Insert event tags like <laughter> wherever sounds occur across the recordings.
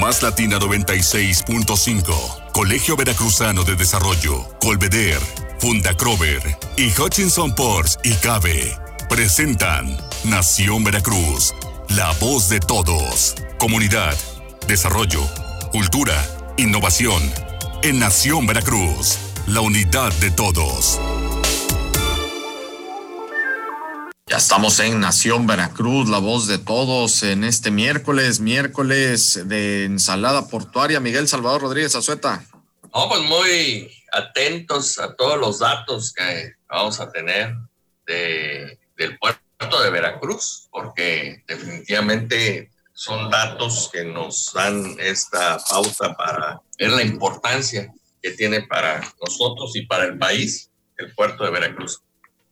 Más Latina 96.5, Colegio Veracruzano de Desarrollo, Colveder, Funda Crover y Hutchinson Ports y Cabe presentan Nación Veracruz, la voz de todos. Comunidad, desarrollo, cultura, innovación. En Nación Veracruz, la unidad de todos. Ya estamos en Nación Veracruz, la voz de todos, en este miércoles, miércoles de ensalada portuaria. Miguel Salvador Rodríguez Azueta. No, pues muy atentos a todos los datos que vamos a tener de, del puerto de Veracruz, porque definitivamente son datos que nos dan esta pauta para ver la importancia que tiene para nosotros y para el país el puerto de Veracruz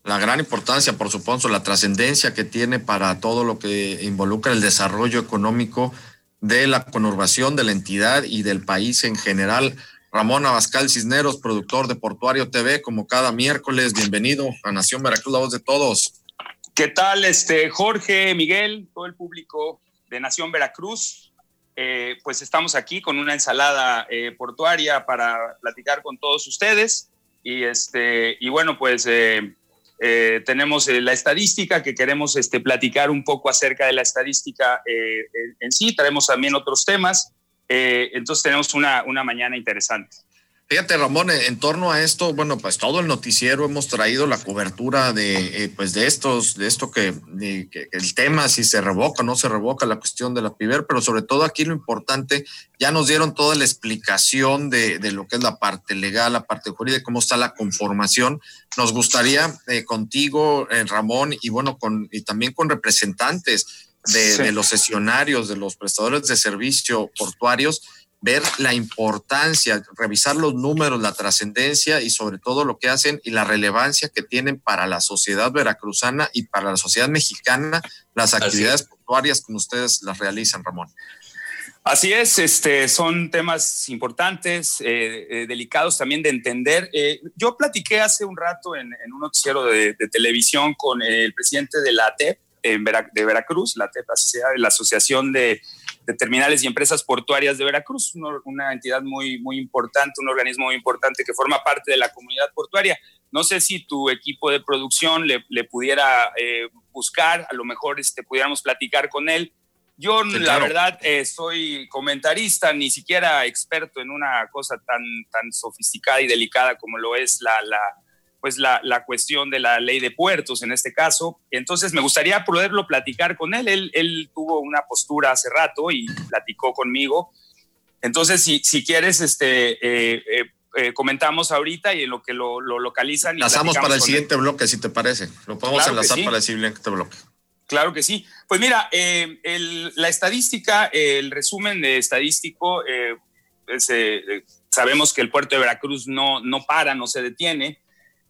la gran importancia, por supuesto, la trascendencia que tiene para todo lo que involucra el desarrollo económico de la conurbación de la entidad y del país en general. Ramón Abascal Cisneros, productor de Portuario TV, como cada miércoles, bienvenido a Nación Veracruz, la voz de todos. ¿Qué tal, este Jorge, Miguel, todo el público de Nación Veracruz? Eh, pues estamos aquí con una ensalada eh, portuaria para platicar con todos ustedes. Y, este, y bueno, pues eh, eh, tenemos eh, la estadística, que queremos este, platicar un poco acerca de la estadística eh, en sí. Traemos también otros temas. entonces tenemos una, una mañana interesante. Fíjate, Ramón, en torno a esto, bueno, pues todo el noticiero hemos traído la cobertura de, eh, pues de estos, de esto que, el tema, si se revoca o no se revoca la cuestión de la PIBER, pero sobre todo aquí lo importante, ya nos dieron toda la explicación de, lo que es la parte legal, la parte jurídica, cómo está la conformación. Nos gustaría eh, contigo, eh, Ramón, y bueno, con, y también con representantes de, de los sesionarios, de los prestadores de servicio portuarios, ver la importancia, revisar los números, la trascendencia y sobre todo lo que hacen y la relevancia que tienen para la sociedad veracruzana y para la sociedad mexicana las actividades portuarias como ustedes las realizan, Ramón. Así es, este, son temas importantes, eh, eh, delicados también de entender. Eh, yo platiqué hace un rato en, un noticiero de, televisión con el presidente de la ATEP de Veracruz, la Asociación de de terminales y empresas portuarias de Veracruz, una, entidad muy, muy importante, un organismo muy importante que forma parte de la comunidad portuaria. No sé si tu equipo de producción le, pudiera eh, buscar, a lo mejor este, pudiéramos platicar con él. Yo, la verdad, eh, soy comentarista, ni siquiera experto en una cosa tan, tan sofisticada y delicada como lo es la, la pues la, la, cuestión de la ley de puertos en este caso. Entonces me gustaría poderlo platicar con él. Él, él tuvo una postura hace rato y platicó conmigo. Entonces, si, si quieres, este, eh, eh, eh, comentamos ahorita y en lo que lo, lo localizan. Enlazamos para el siguiente bloque, si te parece. Lo podemos enlazar para el siguiente bloque. Claro que sí. Pues mira, el, la estadística, el resumen de estadístico, sabemos que el puerto de Veracruz no, no para, no se detiene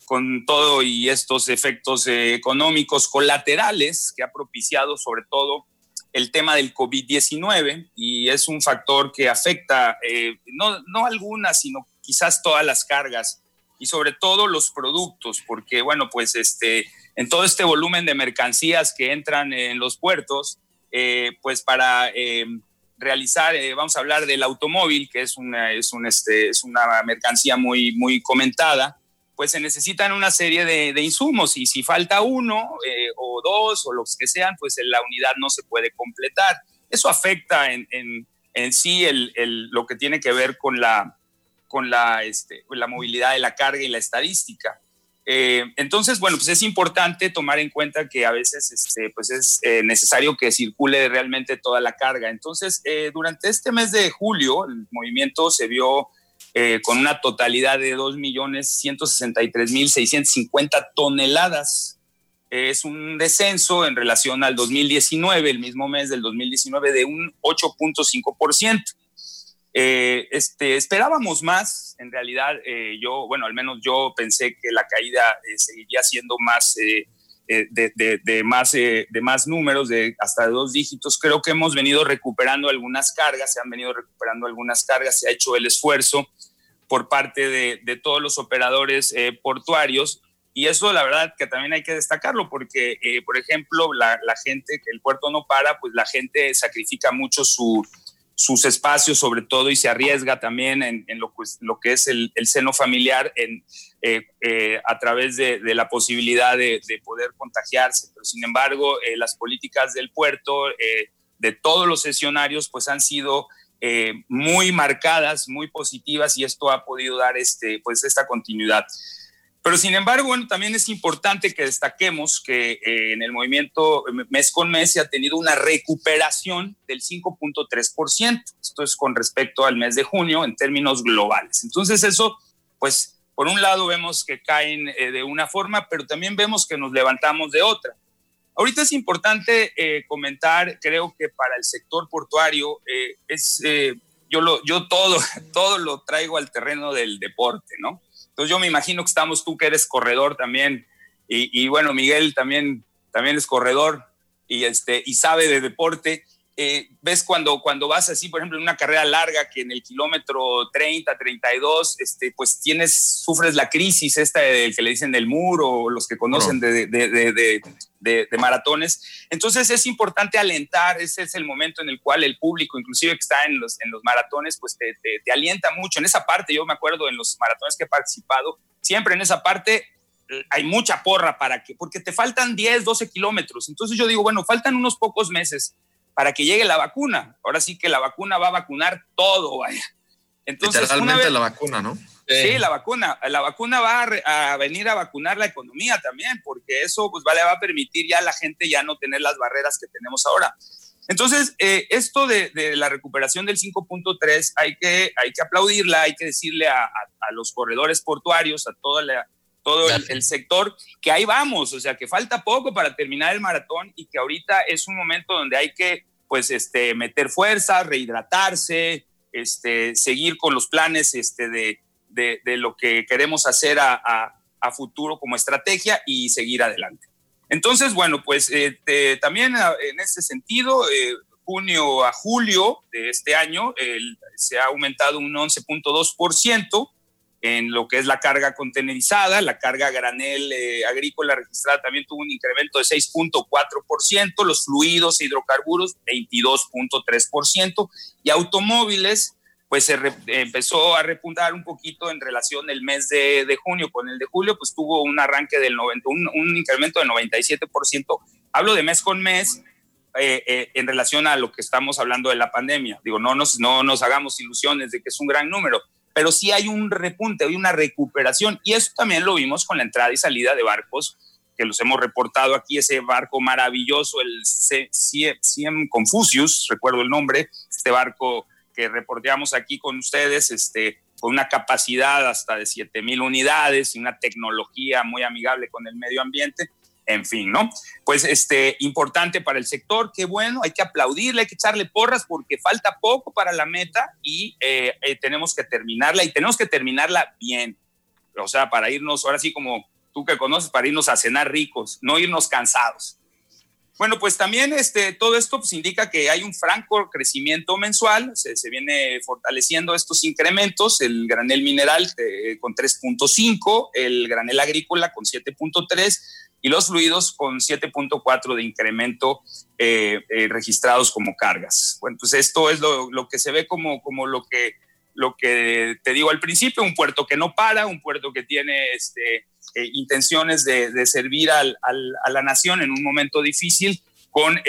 con todo y estos efectos eh, económicos colaterales que ha propiciado sobre todo el tema del COVID-19 y es un factor que afecta eh, no, no algunas, sino quizás todas las cargas y sobre todo los productos, porque bueno, pues este, en todo este volumen de mercancías que entran en los puertos, eh, pues para realizar, vamos a hablar del automóvil, que es una, es un, este, es una mercancía muy, muy comentada, pues se necesitan una serie de, insumos y si falta uno eh, o dos o los que sean, pues la unidad no se puede completar. Eso afecta en, sí lo que tiene que ver con este, la movilidad de la carga y la estadística. Eh, entonces, bueno, pues es importante tomar en cuenta que a veces este, pues es eh, necesario que circule realmente toda la carga. Entonces, durante este mes de julio, el movimiento se vio eh, con una totalidad de 2.163.650 toneladas. Es un descenso en relación al 2019, el mismo mes del 2019, de un 8.5%. Eh, este, esperábamos más, en realidad eh, yo, bueno, al menos yo pensé que la caída seguiría siendo más, de, más, de más números, de hasta dos dígitos. Creo que hemos venido recuperando algunas cargas, se han venido recuperando algunas cargas, se ha hecho el esfuerzo por parte de, todos los operadores eh, portuarios. Y eso la verdad que también hay que destacarlo porque, eh, por ejemplo, la, gente que el puerto no para, pues la gente sacrifica mucho su, sus espacios sobre todo y se arriesga también en, lo, que es el, seno familiar eh, a través de, la posibilidad de, poder contagiarse. Pero sin embargo, las políticas del puerto, de todos los sesionarios, pues han sido muy marcadas, muy positivas y esto ha podido dar este, pues esta continuidad. Pero sin embargo, bueno, también es importante que destaquemos que eh, en el movimiento mes con mes se ha tenido una recuperación del 5.3%. Esto es con respecto al mes de junio en términos globales. Entonces eso, pues, por un lado vemos que caen eh, de una forma, pero también vemos que nos levantamos de otra. Ahorita es importante eh, comentar, creo que para el sector portuario es, yo, lo, yo todo, <laughs> todo lo traigo al terreno del deporte, ¿no? Entonces yo me imagino que estamos tú que eres corredor también y, bueno, Miguel también, también es corredor y, este, y sabe de deporte. Eh, ves cuando, cuando vas así, por ejemplo, en una carrera larga que en el kilómetro 30, 32, este, pues tienes, sufres la crisis esta del que le dicen del muro, los que conocen de, de, de, maratones. Entonces es importante alentar, ese es el momento en el cual el público, inclusive que está en los, en los maratones, pues te, te alienta mucho. En esa parte, yo me acuerdo en los maratones que he participado, siempre en esa parte eh, hay mucha porra para que, porque te faltan 10, 12 kilómetros. Entonces yo digo, bueno, faltan unos pocos meses para que llegue la vacuna. Ahora sí que la vacuna va a vacunar todo, vaya. Entonces, Literalmente la vacuna, ¿no? Sí, la vacuna. La vacuna va a, venir a vacunar la economía también, porque eso pues, vale, va a permitir ya a la gente ya no tener las barreras que tenemos ahora. Entonces, eh, esto de, la recuperación del 5.3 hay que, hay que aplaudirla, hay que decirle a, los corredores portuarios, a toda la, todo el, el, sector, que ahí vamos, o sea, que falta poco para terminar el maratón y que ahorita es un momento donde hay que pues este, meter fuerza, rehidratarse, este, seguir con los planes este, de, de, lo que queremos hacer a, a, futuro como estrategia y seguir adelante. Entonces, bueno, pues este, también ah, en ese sentido, eh, junio a julio de este año se ha aumentado un 11.2% en lo que es la carga contenerizada, la carga granel eh, agrícola registrada también tuvo un incremento de 6.4%, los fluidos e hidrocarburos 22.3% y automóviles pues se empezó a repuntar un poquito en relación el mes de, de, junio con el de julio, pues tuvo un arranque del 90, un, un incremento del 97%. Hablo de mes con mes, eh, eh, en relación a lo que estamos hablando de la pandemia. Digo, no nos, no nos hagamos ilusiones de que es un gran número, pero sí hay un repunte, hay una recuperación. Y eso también lo vimos con la entrada y salida de barcos que los hemos reportado aquí, ese barco maravilloso, el CIEM Confucius, recuerdo el nombre, este barco que reporteamos aquí con ustedes, este, con una capacidad hasta de 7000 unidades y una tecnología muy amigable con el medio ambiente en fin, ¿no? Pues este, importante para el sector, qué bueno, hay que aplaudirle, hay que echarle porras porque falta poco para la meta y eh, eh, tenemos que terminarla y tenemos que terminarla bien. O sea, para irnos, ahora sí como tú que conoces, para irnos a cenar ricos, no irnos cansados. Bueno, pues también este, todo esto pues, indica que hay un franco crecimiento mensual, se, viene fortaleciendo estos incrementos, el granel mineral eh, con 3.5, el granel agrícola con 7.3 y los fluidos con 7.4 de incremento eh, eh, registrados como cargas. Bueno, pues esto es lo, que se ve como, como lo, que, lo que te digo al principio, un puerto que no para, un puerto que tiene este, eh, intenciones de, servir a la nación en un momento difícil con,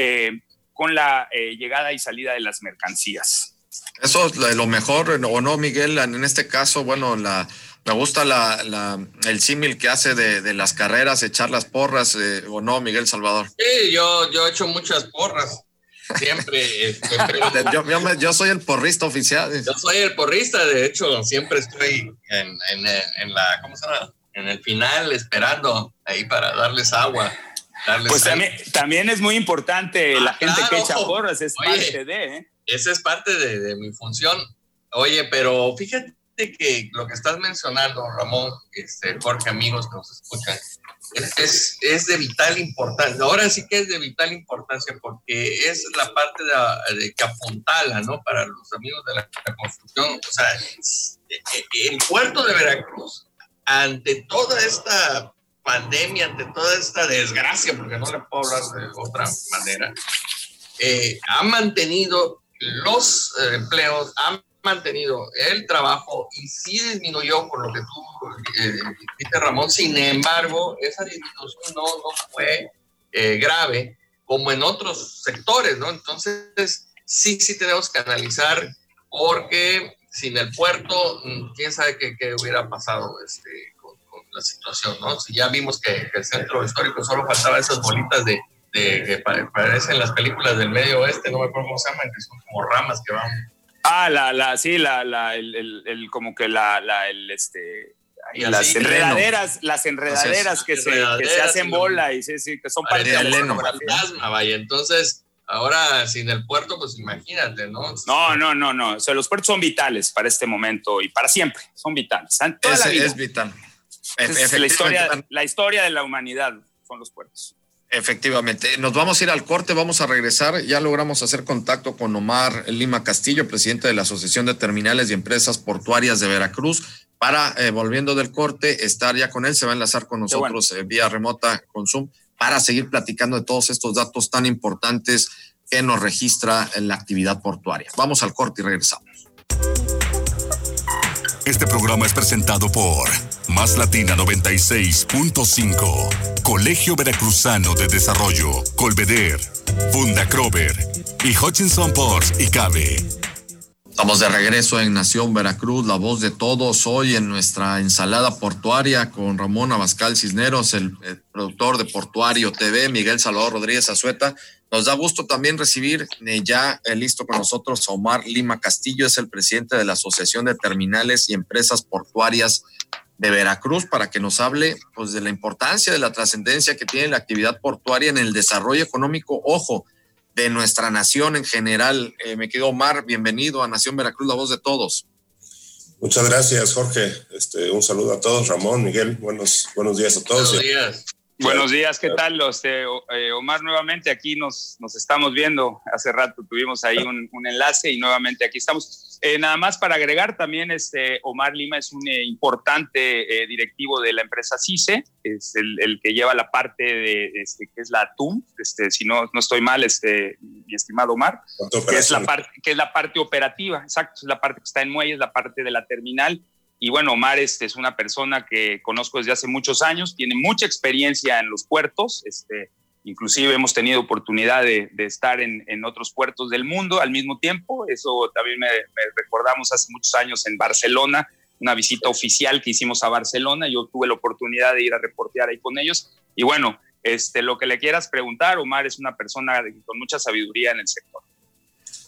con la llegada y salida de las mercancías. Eso es lo mejor, ¿o no, Miguel? En este caso, bueno, la me gusta la, el símil que hace de, las carreras, echar las porras, eh, ¿o no, Miguel Salvador? Sí, yo, yo he hecho muchas porras. Siempre. <laughs> Este, yo, soy el porrista oficial. Yo soy el porrista, de hecho, siempre estoy en, en, la, ¿cómo se llama? En el final esperando ahí para darles agua. pues también, también, es muy importante ah, la gente que echa porras, es parte de. ¿eh? Esa es parte de, de mi función. Oye, pero fíjate que lo que estás mencionando, Ramón, este, Jorge, amigos que nos escuchan, es, es, de vital importancia. Ahora sí que es de vital importancia porque es la parte de, que apuntala, ¿no? Para los amigos de la, construcción. O sea, el puerto de Veracruz, ante toda esta pandemia, ante toda esta desgracia, porque no le puedo hablar de otra manera, eh, ha mantenido los eh, empleos han mantenido el trabajo y sí disminuyó por lo que tú eh, Ramón. Sin embargo, esa disminución no, no fue eh, grave como en otros sectores, ¿no? Entonces, sí, sí tenemos que analizar porque sin el puerto, mm, quién sabe qué, qué hubiera pasado este, con, la situación, ¿no? Si ya vimos que, el centro histórico solo faltaba esas bolitas de, de que parecen las películas del medio oeste, no me acuerdo cómo se llaman, que son como ramas que van Ah, la, la, sí, la, la, el, el, como que la, la, el, este, las enredaderas, las enredaderas que, se, que se hacen bola y sí, sí, que son parte del fantasma, vaya. Entonces, ahora sin el puerto, pues imagínate, ¿no? No, no, no, no. O sea, los puertos son vitales para este momento y para siempre. Son vitales. Toda la vida. es vital. Es la, historia, la historia de la humanidad son los puertos. Efectivamente. Nos vamos a ir al corte, vamos a regresar. Ya logramos hacer contacto con Omar Lima Castillo, presidente de la Asociación de Terminales y Empresas Portuarias de Veracruz, para, eh, volviendo del corte, estar ya con él. Se va a enlazar con nosotros eh, vía remota con Zoom para seguir platicando de todos estos datos tan importantes que nos registra en la actividad portuaria. Vamos al corte y regresamos. Este programa es presentado por Más Latina 96.5, Colegio Veracruzano de Desarrollo, Colveder, Funda Crover y Hutchinson Ports y Cabe. Estamos de regreso en Nación Veracruz, la voz de todos, hoy en nuestra ensalada portuaria con Ramón Abascal Cisneros, el, el productor de Portuario TV, Miguel Salvador Rodríguez Azueta, nos da gusto también recibir eh, ya eh, listo con nosotros a Omar Lima Castillo, es el presidente de la Asociación de Terminales y Empresas Portuarias de Veracruz para que nos hable pues, de la importancia, de la trascendencia que tiene la actividad portuaria en el desarrollo económico, ojo, de nuestra nación en general. Eh, me quedo Omar, bienvenido a Nación Veracruz, la voz de todos. Muchas gracias, Jorge. Este, un saludo a todos, Ramón, Miguel, buenos, buenos días a todos. Buenos días. Buenos días, ¿qué tal? Este, eh, Omar, nuevamente aquí nos, nos estamos viendo. Hace rato tuvimos ahí un, enlace y nuevamente aquí estamos. Eh, nada más para agregar también, este, Omar Lima es un eh, importante directivo de la empresa CICE, es el, que lleva la parte de, este, que es la TUM, este, si no, no estoy mal, este, mi estimado Omar, que es, la parte, que es la parte operativa, exacto, es la parte que está en muelles, la parte de la terminal y bueno, Omar este, es una persona que conozco desde hace muchos años, tiene mucha experiencia en los puertos, este, inclusive hemos tenido oportunidad de, estar en, otros puertos del mundo al mismo tiempo, eso también me, recordamos hace muchos años en Barcelona, una visita oficial que hicimos a Barcelona, yo tuve la oportunidad de ir a reportear ahí con ellos, y bueno, este, lo que le quieras preguntar, Omar es una persona con mucha sabiduría en el sector.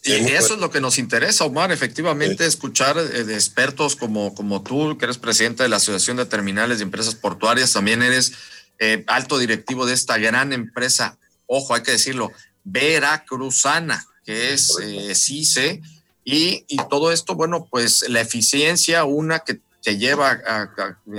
Y eso es lo que nos interesa, Omar, efectivamente, escuchar eh, de expertos como, como tú, que eres presidente de la Asociación de Terminales y Empresas Portuarias, también eres eh, alto directivo de esta gran empresa, ojo, hay que decirlo, veracruzana, que es eh, CICE, y, y, todo esto, bueno, pues la eficiencia, una que, que lleva a,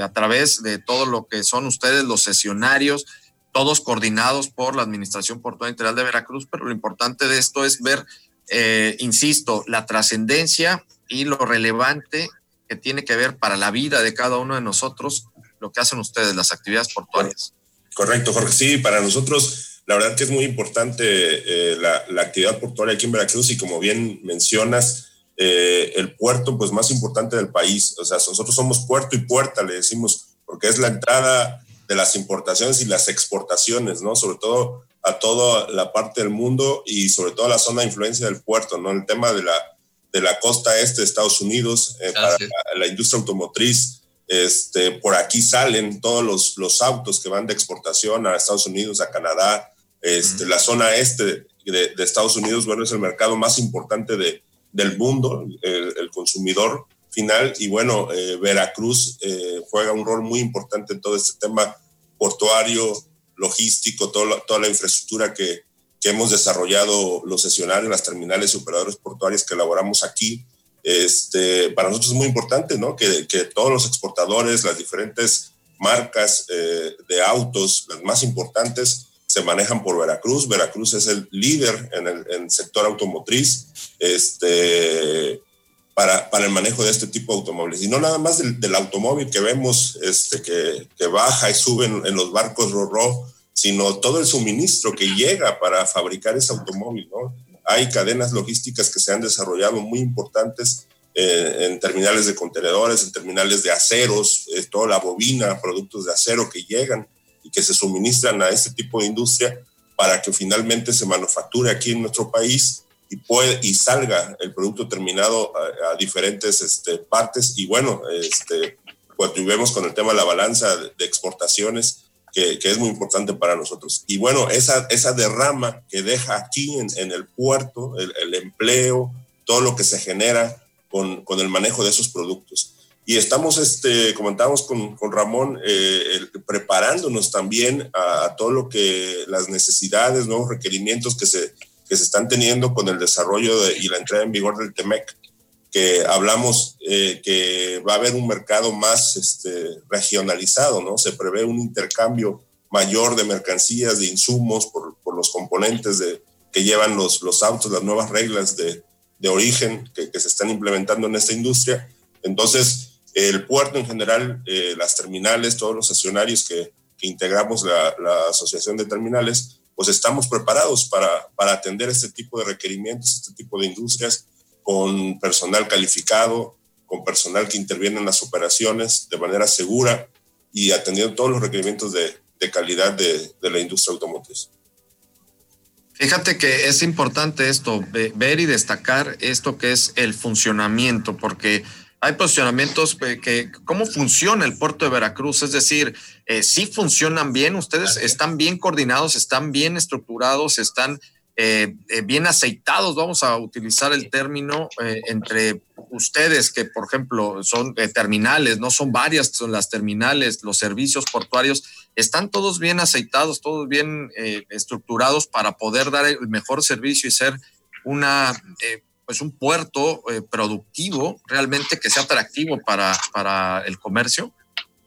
a, través de todo lo que son ustedes los sesionarios, todos coordinados por la Administración Portuaria Integral de Veracruz, pero lo importante de esto es ver eh, insisto, la trascendencia y lo relevante que tiene que ver para la vida de cada uno de nosotros, lo que hacen ustedes, las actividades portuarias. Correcto, Jorge. Sí, para nosotros la verdad que es muy importante eh, la, actividad portuaria aquí en Veracruz y como bien mencionas, eh, el puerto pues más importante del país. O sea, nosotros somos puerto y puerta, le decimos, porque es la entrada de las importaciones y las exportaciones, ¿no? Sobre todo a toda la parte del mundo y sobre todo a la zona de influencia del puerto, ¿no? El tema de la, de la costa este de Estados Unidos, eh, para la, industria automotriz, este, por aquí salen todos los, los autos que van de exportación a Estados Unidos, a Canadá, este, la zona este de, Estados Unidos, bueno, es el mercado más importante de, del mundo, el, consumidor final, y bueno, eh, Veracruz eh, juega un rol muy importante en todo este tema portuario, logístico, toda la, infraestructura que, hemos desarrollado los sesionarios, las terminales y operadores portuarios que elaboramos aquí. Este, para nosotros es muy importante ¿no? que, todos los exportadores, las diferentes marcas eh, de autos, las más importantes, se manejan por Veracruz. Veracruz es el líder en el, sector automotriz. Este, para, para, el manejo de este tipo de automóviles. Y no nada más del, automóvil que vemos este, que, que, baja y sube en, los barcos RORO, sino todo el suministro que llega para fabricar ese automóvil. ¿no? hay cadenas logísticas que se han desarrollado muy importantes eh, en terminales de contenedores, en terminales de aceros, toda la bobina, productos de acero que llegan y que se suministran a este tipo de industria para que finalmente se manufacture aquí en nuestro país y, salga el producto terminado a, diferentes este, partes. Y bueno, este, vemos con el tema de la balanza de exportaciones, que, es muy importante para nosotros. Y bueno, esa, derrama que deja aquí en, el puerto, el, empleo, todo lo que se genera con, el manejo de esos productos. Y estamos, este, comentábamos con, Ramón, eh, preparándonos también a, todo lo que las necesidades, nuevos requerimientos que se, que se están teniendo con el desarrollo y la entrada en vigor del TEMEC que hablamos eh, que va a haber un mercado más este, regionalizado, ¿no? Se prevé un intercambio mayor de mercancías, de insumos por, por los componentes de, que llevan los, los autos, las nuevas reglas de, de origen que, que, se están implementando en esta industria. Entonces, el puerto en general, eh, las terminales, todos los accionarios que, que integramos la, la, Asociación de Terminales, pues estamos preparados para, para atender este tipo de requerimientos, este tipo de industrias con personal calificado, con personal que interviene en las operaciones de manera segura y atendiendo todos los requerimientos de, de calidad de, de, la industria automotriz. Fíjate que es importante esto, ver y destacar esto que es el funcionamiento, porque hay posicionamientos que, cómo funciona el puerto de Veracruz, es decir, eh, si funcionan bien, ustedes están bien coordinados, están bien estructurados, están eh, eh, bien aceitados, vamos a utilizar el término, eh, entre ustedes que, por ejemplo, son terminales, no son varias, son las terminales, los servicios portuarios, están todos bien aceitados, todos bien estructurados para poder dar el mejor servicio y ser una, pues un puerto productivo realmente que sea atractivo para, para el comercio.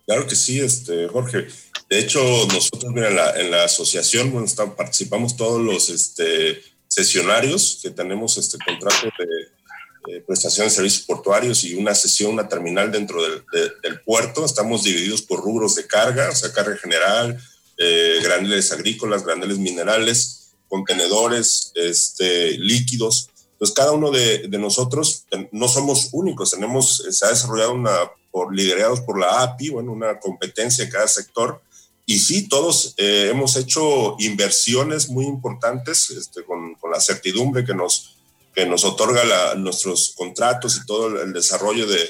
Claro que sí, este, Jorge. De hecho, nosotros en, la, asociación bueno, participamos todos los este, sesionarios que tenemos este contrato de, prestación de servicios portuarios y una sesión, una terminal dentro del, del, puerto. Estamos divididos por rubros de carga, o sea, carga general, eh, graneles agrícolas, graneles minerales, contenedores, este, líquidos. Entonces, cada uno de, de, nosotros no somos únicos, tenemos, se ha desarrollado una, por, liderados por la API, bueno, una competencia en cada sector, y sí, todos eh, hemos hecho inversiones muy importantes este, con, con, la certidumbre que nos, que nos otorga la, nuestros contratos y todo el desarrollo de,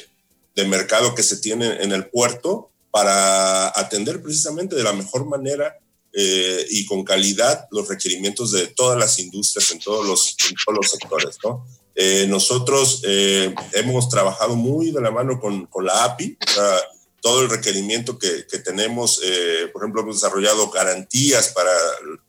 de, mercado que se tiene en el puerto para atender precisamente de la mejor manera eh, y con calidad los requerimientos de todas las industrias en todos los, en todos los sectores. ¿no? Eh, nosotros hemos trabajado muy de la mano con, con la API. O sea, todo el requerimiento que, que tenemos. Eh, por ejemplo, hemos desarrollado garantías para,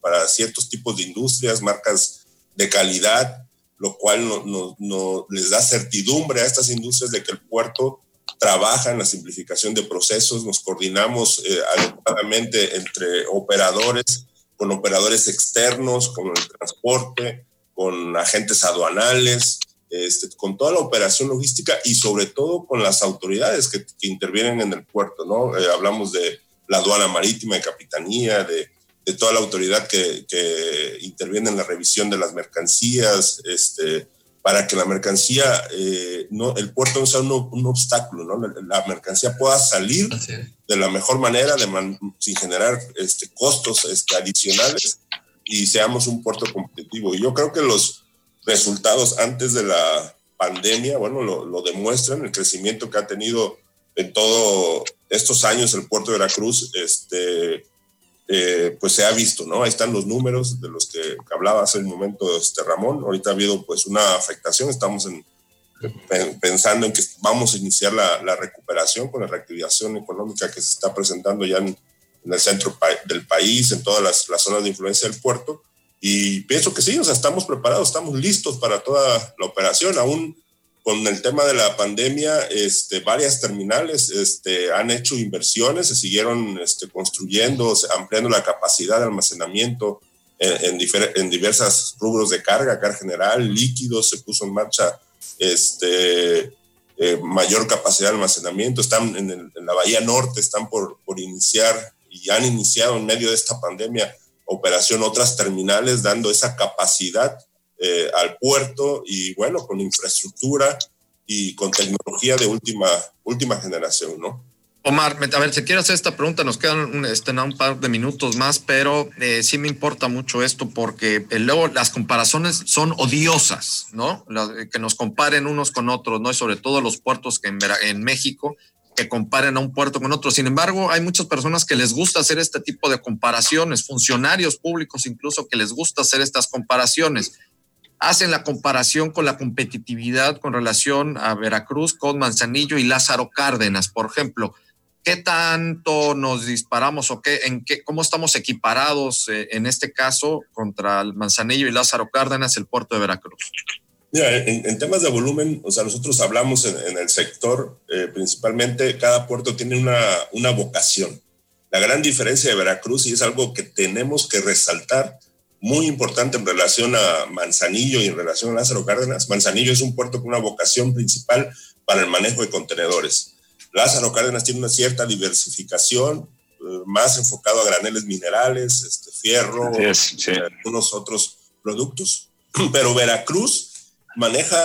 para, ciertos tipos de industrias, marcas de calidad, lo cual no, no, les da certidumbre a estas industrias de que el puerto trabaja en la simplificación de procesos, nos coordinamos eh, adecuadamente entre operadores, con operadores externos, con el transporte, con agentes aduanales, este, con toda la operación logística y sobre todo con las autoridades que, intervienen en el puerto, ¿no? Eh, hablamos de la aduana marítima, de capitanía, de, de toda la autoridad que, que, interviene en la revisión de las mercancías, este, para que la mercancía, eh, no, el puerto no sea un, un obstáculo, ¿no? La, mercancía pueda salir de la mejor manera, de sin generar este, costos este, adicionales y seamos un puerto competitivo. Y yo creo que los, resultados antes de la pandemia, bueno, lo, lo demuestran, el crecimiento que ha tenido en todos estos años el puerto de Veracruz, este, eh, pues se ha visto, ¿no? Ahí están los números de los que hablaba hace un momento este Ramón. Ahorita ha habido pues una afectación, estamos en, pensando en que vamos a iniciar la, recuperación con la reactivación económica que se está presentando ya en, en el centro del país, en todas las, las zonas de influencia del puerto. Y pienso que sí, o sea, estamos preparados, estamos listos para toda la operación. Aún con el tema de la pandemia, este, varias terminales este, han hecho inversiones, se siguieron este, construyendo, ampliando la capacidad de almacenamiento en, en, en diversas rubros de carga, carga general, líquidos, se puso en marcha este, eh, mayor capacidad de almacenamiento. Están en, el, en, la Bahía Norte, están por, por iniciar y han iniciado en medio de esta pandemia operación otras terminales, dando esa capacidad eh, al puerto y bueno, con infraestructura y con tecnología de última, última generación, ¿no? Omar, a ver, si quiero hacer esta pregunta, nos quedan un, este, un par de minutos más, pero eh, sí me importa mucho esto porque eh, luego las comparaciones son odiosas, ¿no? que nos comparen unos con otros, ¿no? Y sobre todo los puertos que en, en México, que comparen a un puerto con otro. Sin embargo, hay muchas personas que les gusta hacer este tipo de comparaciones, funcionarios públicos incluso que les gusta hacer estas comparaciones hacen la comparación con la competitividad con relación a Veracruz con Manzanillo y Lázaro Cárdenas, por ejemplo. ¿Qué tanto nos disparamos o qué, en qué, cómo estamos equiparados eh, en este caso contra el Manzanillo y Lázaro Cárdenas, el puerto de Veracruz? Mira, en, temas de volumen, o sea, nosotros hablamos en, el sector, eh, principalmente cada puerto tiene una, una vocación. La gran diferencia de Veracruz, y es algo que tenemos que resaltar, muy importante en relación a Manzanillo y en relación a Lázaro Cárdenas. Manzanillo es un puerto con una vocación principal para el manejo de contenedores. Lázaro Cárdenas tiene una cierta diversificación, eh, más enfocado a graneles minerales, este, fierro, y algunos otros productos. <clears throat> Pero Veracruz maneja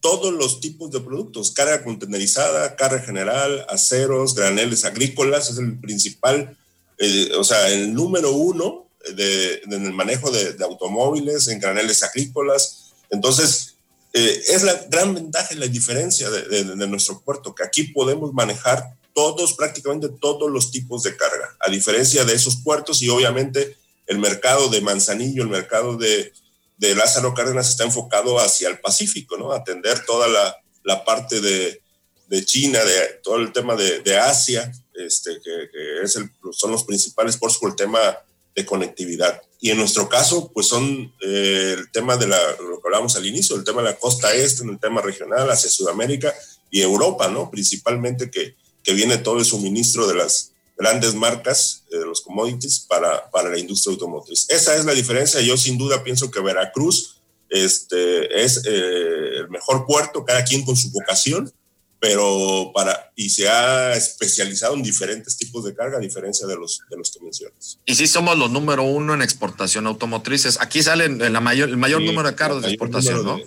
todos los tipos de productos, carga contenerizada, carga general, aceros, graneles agrícolas, es el principal, eh, o sea, el número uno en el manejo de, automóviles, en graneles agrícolas. Entonces, eh, es la gran ventaja y la diferencia de, nuestro puerto, que aquí podemos manejar todos, prácticamente todos los tipos de carga, a diferencia de esos puertos y obviamente el mercado de Manzanillo, el mercado de, de Lázaro Cárdenas está enfocado hacia el Pacífico, ¿no? Atender toda la, la parte de, de, China, de todo el tema de, de Asia, este, que, que es el, son los principales puertos por el tema de conectividad. Y en nuestro caso, pues son eh, el tema de la, lo que hablábamos al inicio, el tema de la costa este, en el tema regional hacia Sudamérica y Europa, ¿no? Principalmente que, que viene todo el suministro de las grandes marcas, eh, de los commodities, para, para la industria automotriz. Esa es la diferencia. Yo sin duda pienso que Veracruz este, es eh, el mejor puerto, cada quien con su vocación, pero para, y se ha especializado en diferentes tipos de carga, a diferencia de los, de los que mencionas. Y sí somos los número uno en exportación automotrices. Aquí sale la mayor, el mayor número de carros de exportación, ¿no?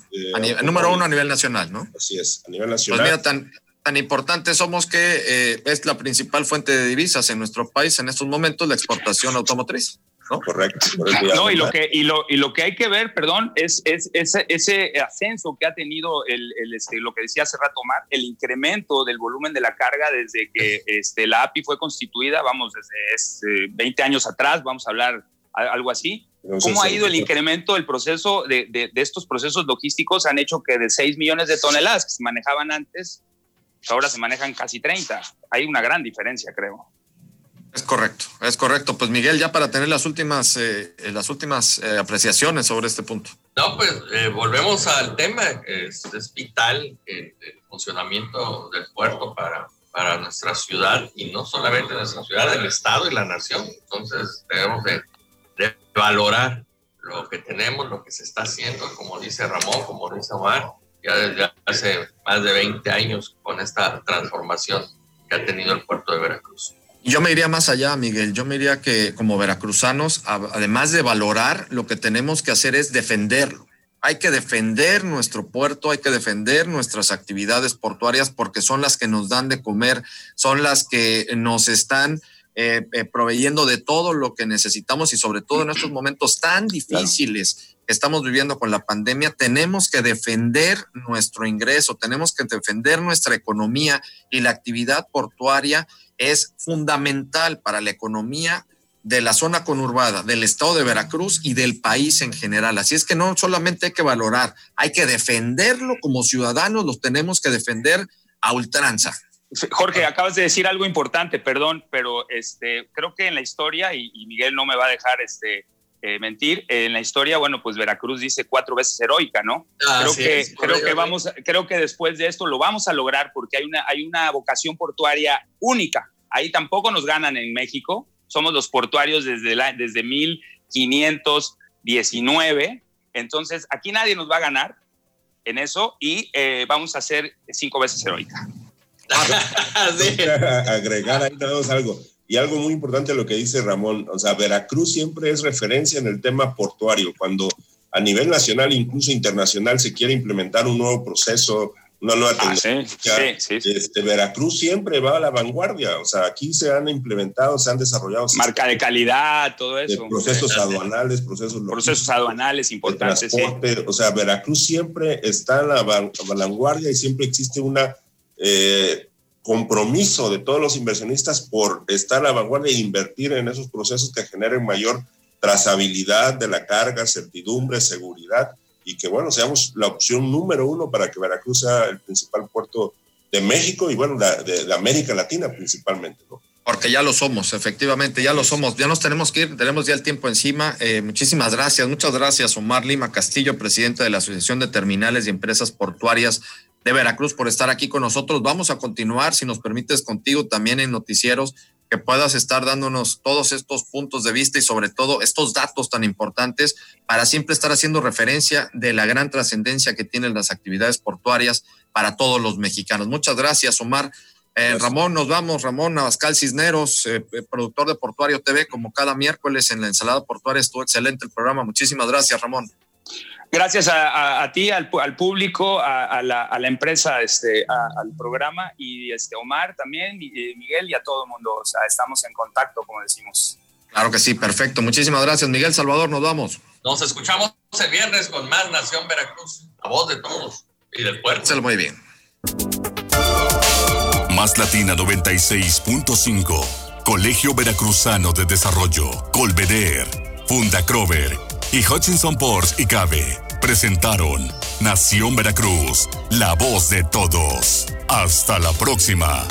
número uno a nivel nacional, ¿no? Así es, a nivel nacional. Pues mira, tan, tan importante somos que eh, es la principal fuente de divisas en nuestro país en estos momentos, la exportación automotriz. Correcto. No, y lo, que, y, lo, y lo que hay que ver, perdón, es, es, ese ascenso que ha tenido el, el este, lo que decía hace rato Mar, el incremento del volumen de la carga desde que este, la API fue constituida, vamos, desde 20 años atrás, vamos a hablar algo así. ¿Cómo ha ido el incremento del proceso de, de, de, estos procesos logísticos? Han hecho que de 6 millones de toneladas que se manejaban antes, ahora se manejan casi 30. Hay una gran diferencia, creo. Es correcto, es correcto. Pues Miguel, ya para tener las últimas, eh, eh, las últimas eh, apreciaciones sobre este punto. No, pues volvemos al tema. Es, es vital el, funcionamiento del puerto para, para nuestra ciudad y no solamente nuestra ciudad, el Estado y la nación. Entonces debemos de, de, valorar lo que tenemos, lo que se está haciendo, como dice Ramón, como dice Omar, ya desde hace más de 20 años con esta transformación que ha tenido el puerto de Veracruz. Yo me iría más allá, Miguel. Yo me diría que como veracruzanos, además de valorar, lo que tenemos que hacer es defenderlo. Hay que defender nuestro puerto, hay que defender nuestras actividades portuarias porque son las que nos dan de comer, son las que nos están eh, eh, proveyendo de todo lo que necesitamos y sobre todo en estos momentos tan difíciles que estamos viviendo con la pandemia, tenemos que defender nuestro ingreso, tenemos que defender nuestra economía y la actividad portuaria es fundamental para la economía de la zona conurbada, del estado de Veracruz y del país en general. Así es que no solamente hay que valorar, hay que defenderlo como ciudadanos, los tenemos que defender a ultranza. Jorge, acabas de decir algo importante, perdón, pero este, creo que en la historia, y, Miguel no me va a dejar este, eh, mentir, en la historia, bueno, pues Veracruz dice cuatro veces heroica, ¿no? Ah, creo que, creo que vamos, creo que después de esto lo vamos a lograr porque hay una, hay una vocación portuaria única. Ahí tampoco nos ganan en México. Somos los portuarios desde, la, desde 1519. Entonces, aquí nadie nos va a ganar en eso y eh, vamos a hacer cinco veces heroica. <laughs> Agregar ahí tenemos algo. Y algo muy importante lo que dice Ramón, o sea, Veracruz siempre es referencia en el tema portuario. Cuando a nivel nacional, incluso internacional, se quiere implementar un nuevo proceso, una nueva ah, tecnología. Este, Veracruz siempre va a la vanguardia. O sea, aquí se han implementado, se han desarrollado. Marca de calidad, todo eso. procesos aduanales, procesos. Procesos aduanales importantes. O sea, Veracruz siempre está en la, vanguardia y siempre existe una. Eh, compromiso de todos los inversionistas por estar a la vanguardia e invertir en esos procesos que generen mayor trazabilidad de la carga, certidumbre, seguridad y que, bueno, seamos la opción número uno para que Veracruz sea el principal puerto de México y, bueno, de, América Latina principalmente, ¿no? Porque ya lo somos, efectivamente, ya lo somos. Ya nos tenemos que ir, tenemos ya el tiempo encima. Eh, muchísimas gracias, muchas gracias, Omar Lima Castillo, presidente de la Asociación de Terminales y Empresas Portuarias de Veracruz, por estar aquí con nosotros. Vamos a continuar, si nos permites, contigo también en noticieros que puedas estar dándonos todos estos puntos de vista y sobre todo estos datos tan importantes para siempre estar haciendo referencia de la gran trascendencia que tienen las actividades portuarias para todos los mexicanos. Muchas gracias, Omar. Eh, Ramón, nos vamos. Ramón Abascal Cisneros, eh, eh, productor de Portuario TV, como cada miércoles en la ensalada portuaria. Estuvo excelente el programa. Muchísimas gracias, Ramón. Gracias a, ti, al, público, a, la, empresa, este, al programa y este, Omar también, Miguel y a todo el mundo. O sea, estamos en contacto, como decimos. Claro que sí, perfecto. Muchísimas gracias, Miguel Salvador. Nos vamos. Nos escuchamos el viernes con más Nación Veracruz, a voz de todos y del puerto. Muy bien. Más Latina 96.5, Colegio Veracruzano de Desarrollo, Colveder, Funda Crover y Hutchinson Ports y Cabe presentaron Nación Veracruz, la voz de todos. Hasta la próxima.